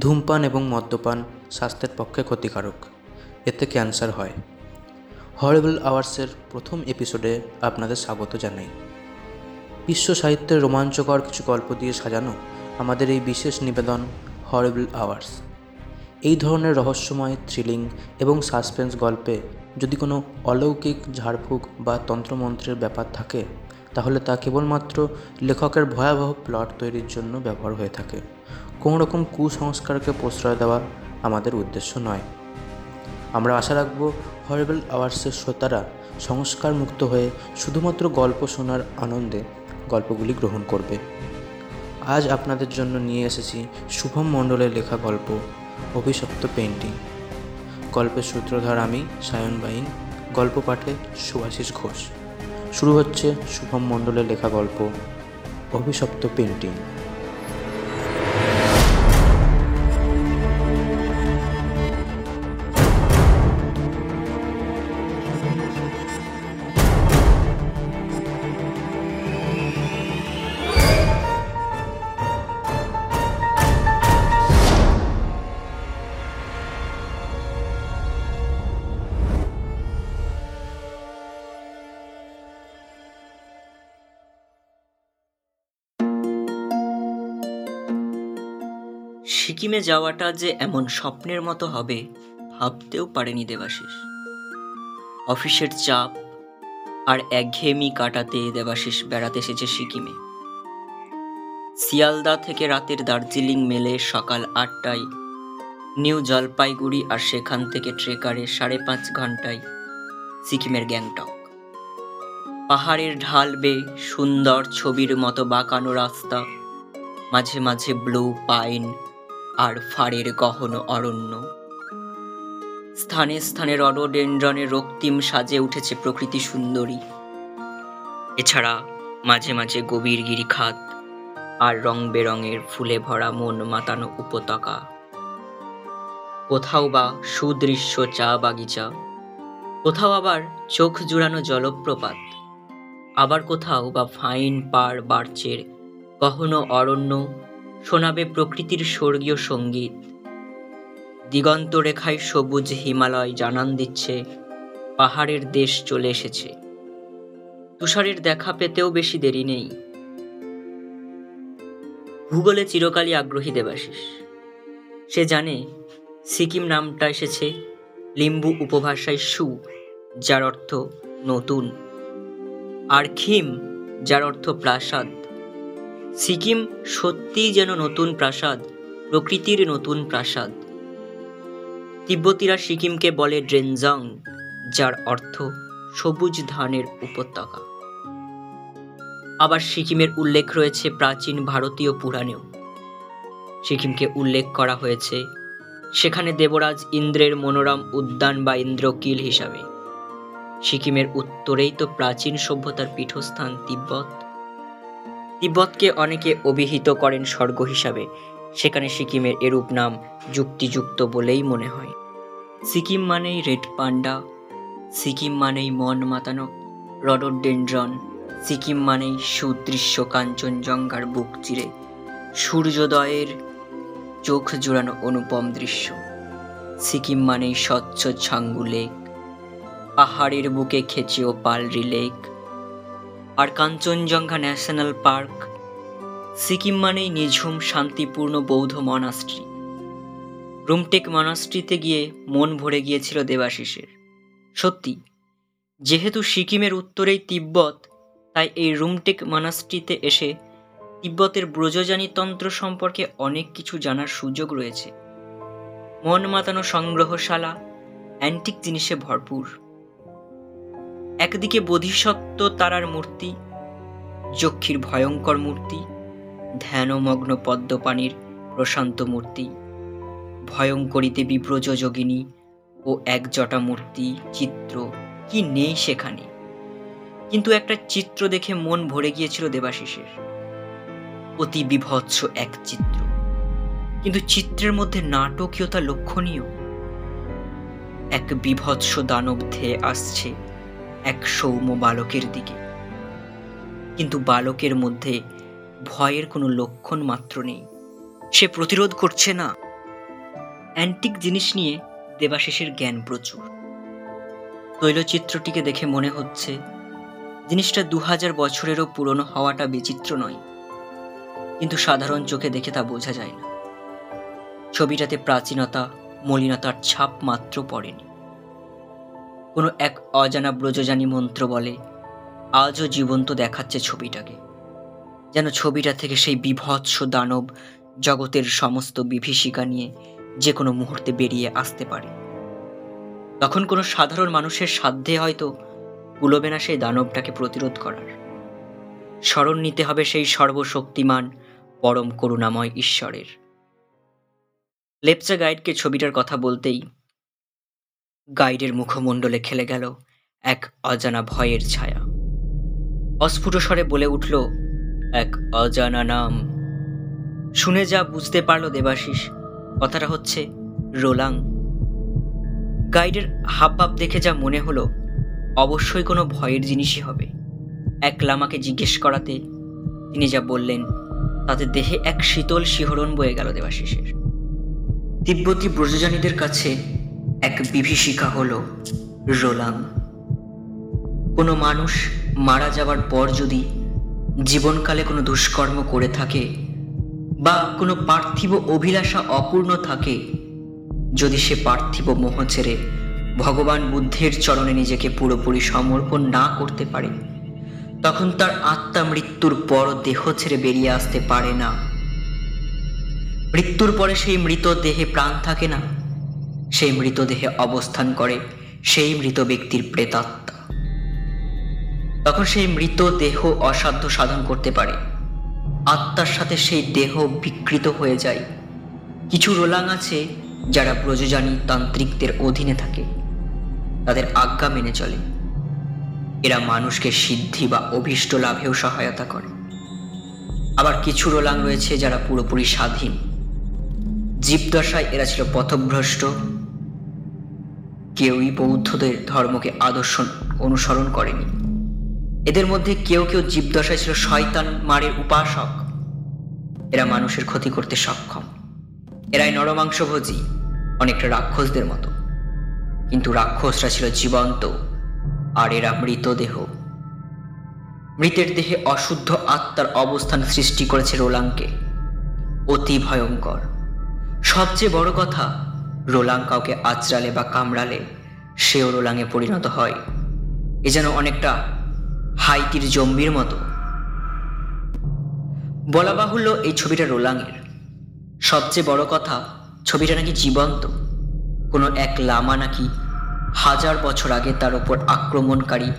ধূমপান এবং মদ্যপান স্বাস্থ্যের পক্ষে ক্ষতিকারক। এতে ক্যান্সার হয়। হরেবল আওয়ার্সের প্রথম এপিসোডে আপনাদের স্বাগত জানাই। বিশ্ব সাহিত্যের রোমাঞ্চকর কিছু গল্প দিয়ে সাজানো আমাদের এই বিশেষ নিবেদন হরেবল আওয়ার্স এই ধরনের রহস্যময় থ্রিলিং এবং সাসপেন্স গল্পে যদি কোনো অলৌকিক, ঝাড়ফুঁক বা তন্ত্রমন্ত্রের ব্যাপার থাকে তাহলে তা কেবলমাত্র লেখকের ভয়াবহ প্লট তৈরির জন্য ব্যবহার হয়ে থাকে। কোনো রকম কুসংস্কারকে প্রশ্রয় দেওয়া আমাদের উদ্দেশ্য নয়। আমরা আশা রাখব হরেবল আওয়ার্সের শ্রোতারা সংস্কার মুক্ত হয়ে শুধুমাত্র গল্প শোনার আনন্দে গল্পগুলি গ্রহণ করবে। আজ আপনাদের জন্য নিয়ে এসেছি শুভম মণ্ডলের লেখা গল্প, অভিশপ্ত পেন্টিং গল্পের সূত্রধার আমি সায়ন বাইন, গল্প পাঠে সুভাষিস ঘোষ। শুরু হচ্ছে শুভম মণ্ডলের লেখা গল্প অভিশপ্ত পেন্টিং। সিকিমে যাওয়াটা যে এমন স্বপ্নের মতো হবে, ভাবতেও পারেনি দেবাশিস। অফিসের চাপ আর একঘেয়েমি কাটাতে দেবাশিস বেড়াতে এসেছে সিকিমে। শিয়ালদা থেকে রাতের দার্জিলিং মেলে সকাল আটটায় নিউ জলপাইগুড়ি আর সেখান থেকে ট্রেকারে সাড়ে পাঁচ ঘন্টায় সিকিমের গ্যাংটক। পাহাড়ের ঢাল বেয়ে সুন্দর ছবির মতো বাঁকানো রাস্তা, মাঝে মাঝে ব্লু পাইন আর ফাড়ের গহন অরণ্য। স্থানে স্থানে রডোডেন্ড্রনের রক্তিম সাজে উঠেছে প্রকৃতি সুন্দরী। এছাড়া মাঝে মাঝে গভীর গিরিখাত আর রং বেরঙের ফুলে ভরা মন মাতানো উপত্যকা। কোথাও বা সুদৃশ্য চা বাগিচা, কোথাও আবার চোখ জুড়ানো জলপ্রপাত, আবার কোথাও বা ফাইন পার বার্চের গহন অরণ্য শোনাবে প্রকৃতির স্বর্গীয় সংগীত। দিগন্ত রেখায় সবুজ হিমালয় জানান দিচ্ছে, পাহাড়ের দেশ চলে এসেছে। তুষারের দেখা পেতেও বেশি দেরি নেই। ভূগোলে চিরকালই আগ্রহী দেবাশিস। সে জানে, সিকিম নামটা এসেছে লিম্বু উপভাষায় সু, যার অর্থ নতুন। আর খিম যার অর্থ প্রাসাদ। সিকিম সত্যিই যেন নতুন প্রাসাদ, প্রকৃতির নতুন প্রাসাদ। তিব্বতীরা সিকিমকে বলে ড্রেনজং, যার অর্থ সবুজ ধানের উপত্যকা। আবার সিকিমের উল্লেখ রয়েছে প্রাচীন ভারতীয় পুরাণেও। সিকিমকে উল্লেখ করা হয়েছে সেখানে দেবরাজ ইন্দ্রের মনোরম উদ্যান বা ইন্দ্রকিল হিসাবে। সিকিমের উত্তরেই তো প্রাচীন সভ্যতার পীঠস্থান তিব্বত। তিব্বতকে অনেকে অভিহিত করেন স্বর্গ হিসাবে। সেখানে সিকিমের এরূপ নাম যুক্তিযুক্ত বলেই মনে হয়। সিকিম মানেই রেড পান্ডা, সিকিম মানেই মন মাতানো, রডোডেন্ড্রন, সিকিম মানেই সুদৃশ্য কাঞ্চনজঙ্ঘার বুক চিরে, সূর্যোদয়ের চোখ জোড়ানো অনুপম দৃশ্য। সিকিম মানেই স্বচ্ছ ছাঙ্গু লেক, পাহাড়ের বুকে খেচিও পালরি লেক আর কাঞ্চনজঙ্ঘা ন্যাশনাল পার্ক, সিকিম মানেই নিঝুম, শান্তিপূর্ণ বৌদ্ধ মনাস্ট্রি। রুমটেক মনাস্ট্রিতে গিয়ে মন ভরে গিয়েছিল দেবাশিসের। সত্যি, যেহেতু সিকিমের উত্তরেই তিব্বত, তাই এই রুমটেক মনাস্ট্রিতে এসে তিব্বতের ব্রজজানী তন্ত্র সম্পর্কে অনেক কিছু জানার সুযোগ রয়েছে। মন মাতানো সংগ্রহশালা, অ্যান্টিক জিনিসে ভরপুর। একদিকে বোধিসত্ত্ব তারার মূর্তি, যক্ষীর ভয়ঙ্কর মূর্তি, ধ্যানমগ্ন পদ্মপাণির প্রশান্ত মূর্তি ভয়ঙ্করী দেবী ব্রজযোগিনী ও একজটা মূর্তি, চিত্র, কি নেই সেখানে? কিন্তু একটা চিত্র দেখে মন ভরে গিয়েছিল দেবাশিসের। অতি বিভৎস এক চিত্র। কিন্তু চিত্রের মধ্যে নাটকীয়তা লক্ষণীয়। এক বিভৎস দানব ধেয়ে আসছে। এক সৌম্য বালকের দিকে। কিন্তু বালকের মধ্যে ভয়ের কোনো লক্ষণ মাত্র নেই। সে প্রতিরোধ করছে না। অ্যান্টিক জিনিস নিয়ে দেবাশিসের জ্ঞান প্রচুর। তৈলচিত্রটিকে দেখে মনে হচ্ছে জিনিসটা দু হাজার বছরেরও পুরনো হওয়াটা বিচিত্র নয়। কিন্তু সাধারণ চোখে দেখে তা বোঝা যায় না। ছবিটাতে প্রাচীনতা, মলিনতার ছাপ মাত্র পড়েনি। কোনো এক অজানা ব্রজজানী মন্ত্র বলে, আজও জীবন্ত দেখাচ্ছে ছবিটাকে। যেন ছবিটা থেকে সেই বিভৎস দানব জগতের সমস্ত বিভীষিকা নিয়ে যে কোনো মুহূর্তে বেরিয়ে আসতে পারে। তখন কোনো সাধারণ মানুষের সাধ্যে হয়তো কুলবে না সেই দানবটাকে প্রতিরোধ করার। স্মরণ নিতে হবে সেই সর্বশক্তিমান, পরম করুণাময় ঈশ্বরের। লেপচা গাইডকে ছবিটার কথা বলতেই গাইডের মুখমণ্ডলে খেলে গেল এক অজানা ভয়ের ছায়া। অস্ফুট স্বরে বলে উঠল, এক অজানা নাম। শুনে যা বুঝতে পারল দেবাশিস, কথাটা হচ্ছে রোলাং। গাইডের হাবভাব দেখে যা মনে হলো, অবশ্যই কোনো ভয়ের জিনিসই হবে। এক লামাকে জিজ্ঞেস করাতে তিনি যা বললেন, তাতে দেহে এক শীতল শিহরণ বয়ে গেল দেবাশিসের। তিব্বতী ব্রজজানীদের কাছে এক বিভীষিকা হলো রোলাং কোনো মানুষ মারা যাওয়ার পর যদি জীবনকালে কোনো দুষ্কর্ম করে থাকে বা কোনো পার্থিব অভিলাষা অপূর্ণ থাকে, যদি সে পার্থিব মোহ ছেড়ে ভগবান বুদ্ধের চরণে নিজেকে পুরোপুরি সমর্পণ না করতে পারে, তখন তার আত্মা মৃত্যুর পর দেহ ছেড়ে বেরিয়ে আসতে পারে না। মৃত্যুর পরে সেই মৃত দেহে প্রাণ থাকে না? সেই মৃতদেহে অবস্থান করে সেই মৃত ব্যক্তির প্রেতাত্মা। তখন সেই মৃত দেহ অসাধ্য সাধন করতে পারে। আত্মার সাথে সেই দেহ বিকৃত হয়ে যায়। কিছু রোলাং আছে যারা ব্রজজানী তান্ত্রিকদের অধীনে থাকে। তাদের আজ্ঞা মেনে চলে। এরা মানুষকে সিদ্ধি বা অভীষ্ট লাভেও সহায়তা করে। আবার কিছু রোলাং রয়েছে যারা পুরোপুরি স্বাধীন। জীবদশায় এরা ছিল পথভ্রষ্ট কেউই বৌদ্ধদের ধর্মকে আদর্শ অনুসরণ করেনি। এদের মধ্যে কেউ কেউ জীবদশায় ছিল শয়তান মারের উপাসক। এরা মানুষের ক্ষতি করতে সক্ষম। এরাই নরমাংসভোজী, অনেকটা রাক্ষসদের মতো। কিন্তু রাক্ষসরা ছিল জীবন্ত, আর এরা মৃতদেহ। মৃতের দেহে অশুদ্ধ আত্মার অবস্থান সৃষ্টি করেছে রোলাংকে অতি ভয়ঙ্কর। সবচেয়ে বড় কথা রোলাং কাউকে আচরালে বা কামড়ালে, সেও রোলাঙে পরিণত হয়। এ যেন অনেকটা হাইতির জম্বির মতো। বলা বাহুল্য এই ছবিটা রোলাঙের সবচেয়ে বড় কথা, ছবিটা নাকি জীবন্ত। কোনো এক লামা নাকি হাজার বছর আগে তার ওপর আক্রমণকারী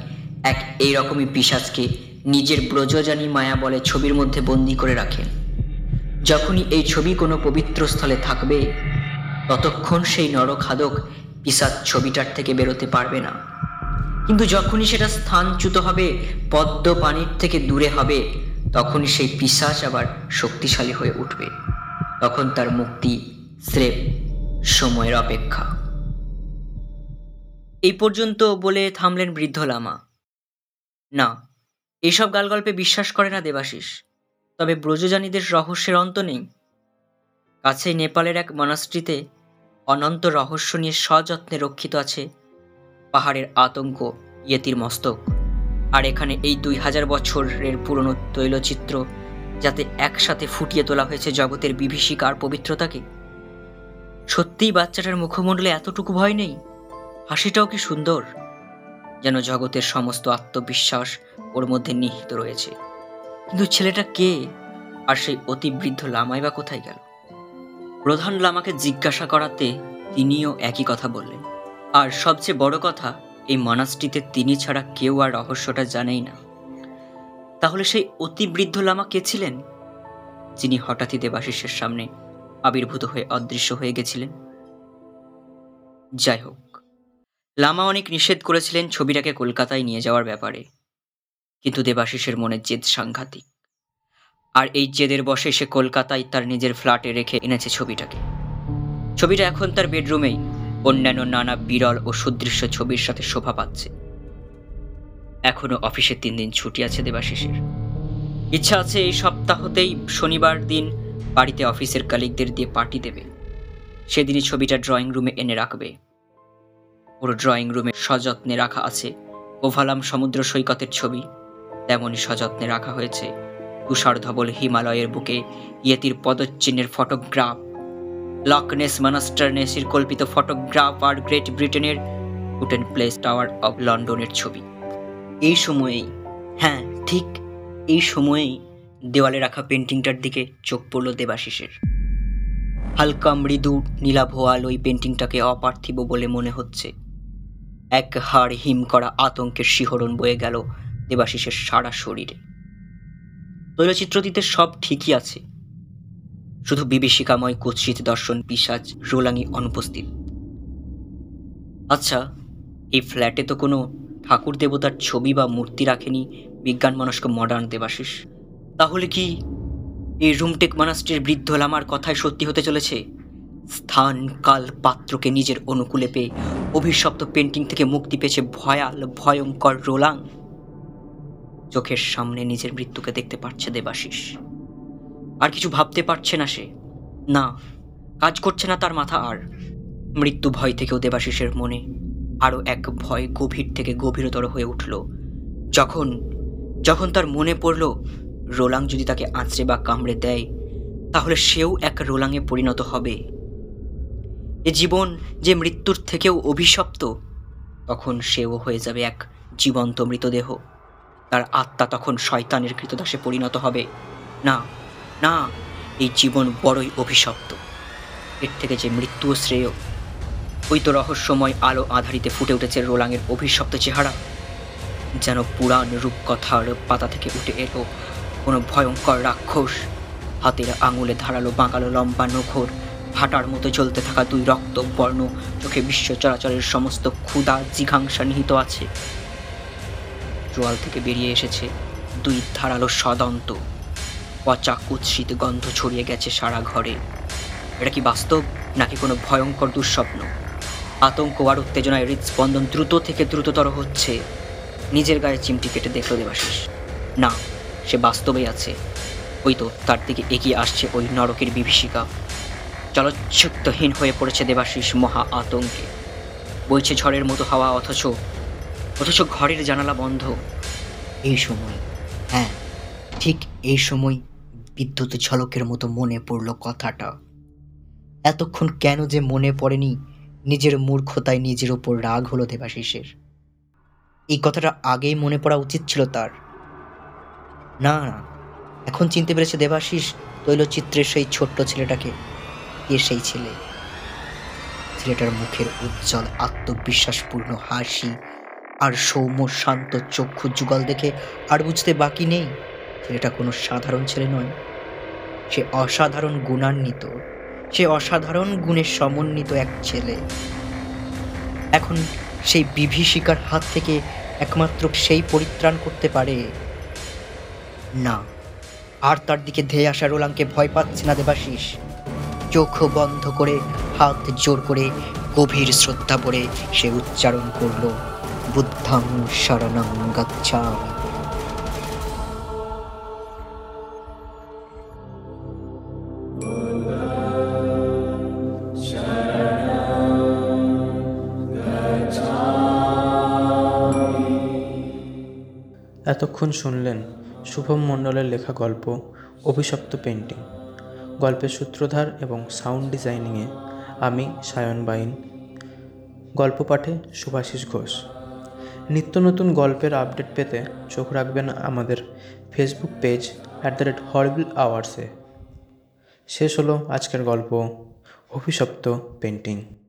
এক এইরকমই পিসাজকে নিজের ব্রজজানী মায়া বলে ছবির মধ্যে বন্দি করে রাখেন। যখনই এই ছবি কোনো পবিত্র স্থলে থাকবে ততক্ষণ সেই নরখাদক পিসাজ ছবিটার থেকে বেরোতে পারবে না। কিন্তু যখনই সেটা স্থানচ্যুত হবে, পদ্ম পানির থেকে দূরে হবে, তখনই সেই পিসাচ আবার শক্তিশালী হয়ে উঠবে। তখন তার মুক্তি স্রেফ সময়ের অপেক্ষা। এই পর্যন্ত বলে থামলেন বৃদ্ধ লামা। না, এসব গালগল্পে বিশ্বাস করে না দেবাশিস। তবে ব্রজজানীদের রহস্যের অন্ত নেই। কাছেই নেপালের এক মনাস্ট্রিতে অনন্ত রহস্য নিয়ে সযত্নে রক্ষিত আছে পাহাড়ের আতঙ্ক, ইয়েতির মস্তক। আর এখানে এই দুই হাজার বছরের পুরনো তৈলচিত্র যাতে একসাথে ফুটিয়ে তোলা হয়েছে জগতের বিভীষিকার পবিত্রতাকে? সত্যিই বাচ্চাটার মুখমণ্ডলে এতটুকু ভয় নেই? হাসিটাও কি সুন্দর? যেন জগতের সমস্ত আত্মবিশ্বাস ওর মধ্যে নিহিত রয়েছে। কিন্তু ছেলেটা কে? আর সেই অতিবৃদ্ধ লামাই বা কোথায় গেল? প্রধান লামাকে জিজ্ঞাসা করাতে তিনিও একই কথা বললেন। আর সবচেয়ে বড় কথা, এই মানাসটিতে তিনি ছাড়া কেউ আর রহস্যটা জানেই না। তাহলে সেই অতি বৃদ্ধ লামা কে ছিলেন? যিনি হঠাৎই দেবাশিসের সামনে আবির্ভূত হয়ে অদৃশ্য হয়ে গেছিলেন। যাই হোক, লামা অনেক নিষেধ করেছিলেন ছবিটাকে কলকাতায় নিয়ে যাওয়ার ব্যাপারে। কিন্তু দেবাশিসের মনে জেদ সাংঘাতিক। আর এই জেদের বসে সে কলকাতায় তার নিজের ফ্ল্যাটে রেখে এনেছে ছবিটাকে। ছবিটা এখন তার বেডরুমেই। অন্যান্য নানা বিরল ও সুদৃশ্য ছবির সাথে শোভা পাচ্ছে। এখনও অফিসে তিন দিন ছুটি আছে দেবাশিসের। ইচ্ছা আছে এই সপ্তাহতেই শনিবার দিন বাড়িতে অফিসের কালিকদের দিয়ে পার্টি দেবে। সেদিনই ছবিটা ড্রয়িং রুমে এনে রাখবে। পুরো ড্রয়িং রুমে সযত্নে রাখা আছে। ওভালাম সমুদ্র সৈকতের ছবি। তেমনই সযত্নে রাখা হয়েছে তুষার ধবল হিমালয়ের বুকে ইয়েতির পদচিহ্নের ফটোগ্রাফ। লকনেস মানাস্টারনেসির কল্পিত ফটোগ্রাফ আর গ্রেট ব্রিটেনের উটেন প্লেস টাওয়ার অব লন্ডনের ছবি। এই সময়েই হ্যাঁ ঠিক এই সময়েই দেওয়ালে রাখা পেন্টিংটার দিকে চোখ পড়ল দেবাশিসের। হালকা মৃদু নীলাভ নীলাভোয়াল ওই পেন্টিংটাকে অপার্থিব বলে মনে হচ্ছে। এক হাড় হিম করা আতঙ্কের শিহরণ বয়ে গেল দেবাশিসের সারা শরীরে। তৈলচিত্রটিতে সব ঠিকই আছে। শুধু বিভীষিকাময় কুৎসিত দর্শন পিসাজ রোলাঙ্গি অনুপস্থিত। আচ্ছা এই ফ্ল্যাটে তো কোনো ঠাকুর দেবতার ছবি বা মূর্তি রাখেনি বিজ্ঞান মনস্ক মডার্ন দেবাশিস। তাহলে কি এই রুমটেক মানাস্ট্রের বৃদ্ধ লামার কথায় সত্যি হতে চলেছে? স্থান, কাল, পাত্রকে নিজের অনুকূলে পেয়ে অভিশপ্ত পেন্টিং থেকে মুক্তি পেয়েছে ভয়াল, ভয়ঙ্কর রোলাং। চোখের সামনে নিজের মৃত্যুকে দেখতে পাচ্ছে দেবাশিস। আর কিছু ভাবতে পারছে না সে। না, কাজ করছে না তার মাথা, আর মৃত্যু ভয় থেকেও দেবাশিসের মনে আরও এক ভয় গভীর থেকে গভীরতর হয়ে উঠল। যখন যখন তার মনে পড়ল, রোলাং যদি তাকে আঁচড়ে বা কামড়ে দেয়, তাহলে সেও এক রোলাংয়ে পরিণত হবে। এ জীবন যে মৃত্যুর থেকেও অভিশপ্ত, তখন সেও হয়ে যাবে এক জীবন্ত মৃতদেহ। তার আত্মা তখন শয়তানের কৃতদাসে পরিণত হবে। না না, এই জীবন বড়ই অভিশপ্ত। এর থেকে যে মৃত্যুও শ্রেয়। ওই তো রহস্যময় আলো আধারিতে ফুটে উঠেছে রোলাংয়ের অভিশপ্ত চেহারা। যেন পুরাণ রূপকথার পাতা থেকে উঠে এলো কোনো ভয়ঙ্কর রাক্ষস। হাতের আঙুলে ধারালো বাঁকালো লম্বা নখর ভাটার মতো জ্বলতে থাকা দুই রক্ত বর্ণ চোখে বিশ্ব চলাচলের সমস্ত ক্ষুধা, জিঘাংসা নিহিত আছে। জোয়াল থেকে বেরিয়ে এসেছে দুই ধারালো সদন্ত। পচা কুৎসিত গন্ধ ছড়িয়ে গেছে সারা ঘরে। এটা কি বাস্তব, নাকি কোনো ভয়ঙ্কর দুঃস্বপ্ন? আতঙ্ক আর উত্তেজনায় হৃদস্পন্দন দ্রুত থেকে দ্রুততর হচ্ছে। নিজের গায়ে চিমটি কেটে দেখল দেবাশিস। না, সে বাস্তবেই আছে। ওই তো, তার দিকে এগিয়ে আসছে ওই নরকের বিভীষিকা। চলচ্চিত্রহীন হয়ে পড়েছে দেবাশিস মহা আতঙ্কে। বইছে ঝড়ের মতো হাওয়া, অথচ অথচ ঘরের জানালা বন্ধ। এই সময় হ্যাঁ ঠিক এই সময় বিদ্যুৎ ঝলকের মতো মনে পড়ল কথাটা। এতক্ষণ কেন যে মনে পড়েনি, নিজের মূর্খতায় নিজের ওপর রাগ হলো দেবাশিসের। এই কথাটা আগেই মনে পড়া উচিত ছিল তার। না না, এখন চিনতে পেরেছে দেবাশিস তৈলচিত্রের সেই ছোট্ট ছেলেটাকে, কে সেই ছেলে। ছেলেটার মুখের উজ্জ্বল আত্মবিশ্বাসপূর্ণ হাসি আর সৌম্য শান্ত চক্ষু যুগল দেখে আর বুঝতে বাকি নেই। ছেলেটা কোনো সাধারণ ছেলে নয়। সে অসাধারণ গুণান্বিত। সে অসাধারণ গুণের সমন্বিত এক ছেলে। এখন সেই বিভীষিকার হাত থেকে একমাত্র সেই পরিত্রাণ করতে পারে। না, আর তার দিকে ধেয়ে আসা রোলাংকে ভয় পাচ্ছে না দেবাশিস। চোখ বন্ধ করে, হাত জোর করে, গভীর শ্রদ্ধা পরে সে উচ্চারণ করল। বুদ্ধাং শরণং গচ্ছামি এতক্ষণ শুনলেন শুভম মণ্ডলের লেখা গল্প, অভিশপ্ত পেন্টিং গল্পের সূত্রধার এবং সাউন্ড ডিজাইনিংয়ে আমি সায়ন বাইন। গল্প পাঠে সুভাষিস ঘোষ। নিত্য নতুন গল্পের আপডেট পেতে চোখ রাখবেন আমাদের Facebook page at the rate Hornbill আওয়ার্সে শেষ হলো আজকের গল্প, অভিশপ্ত পেন্টিং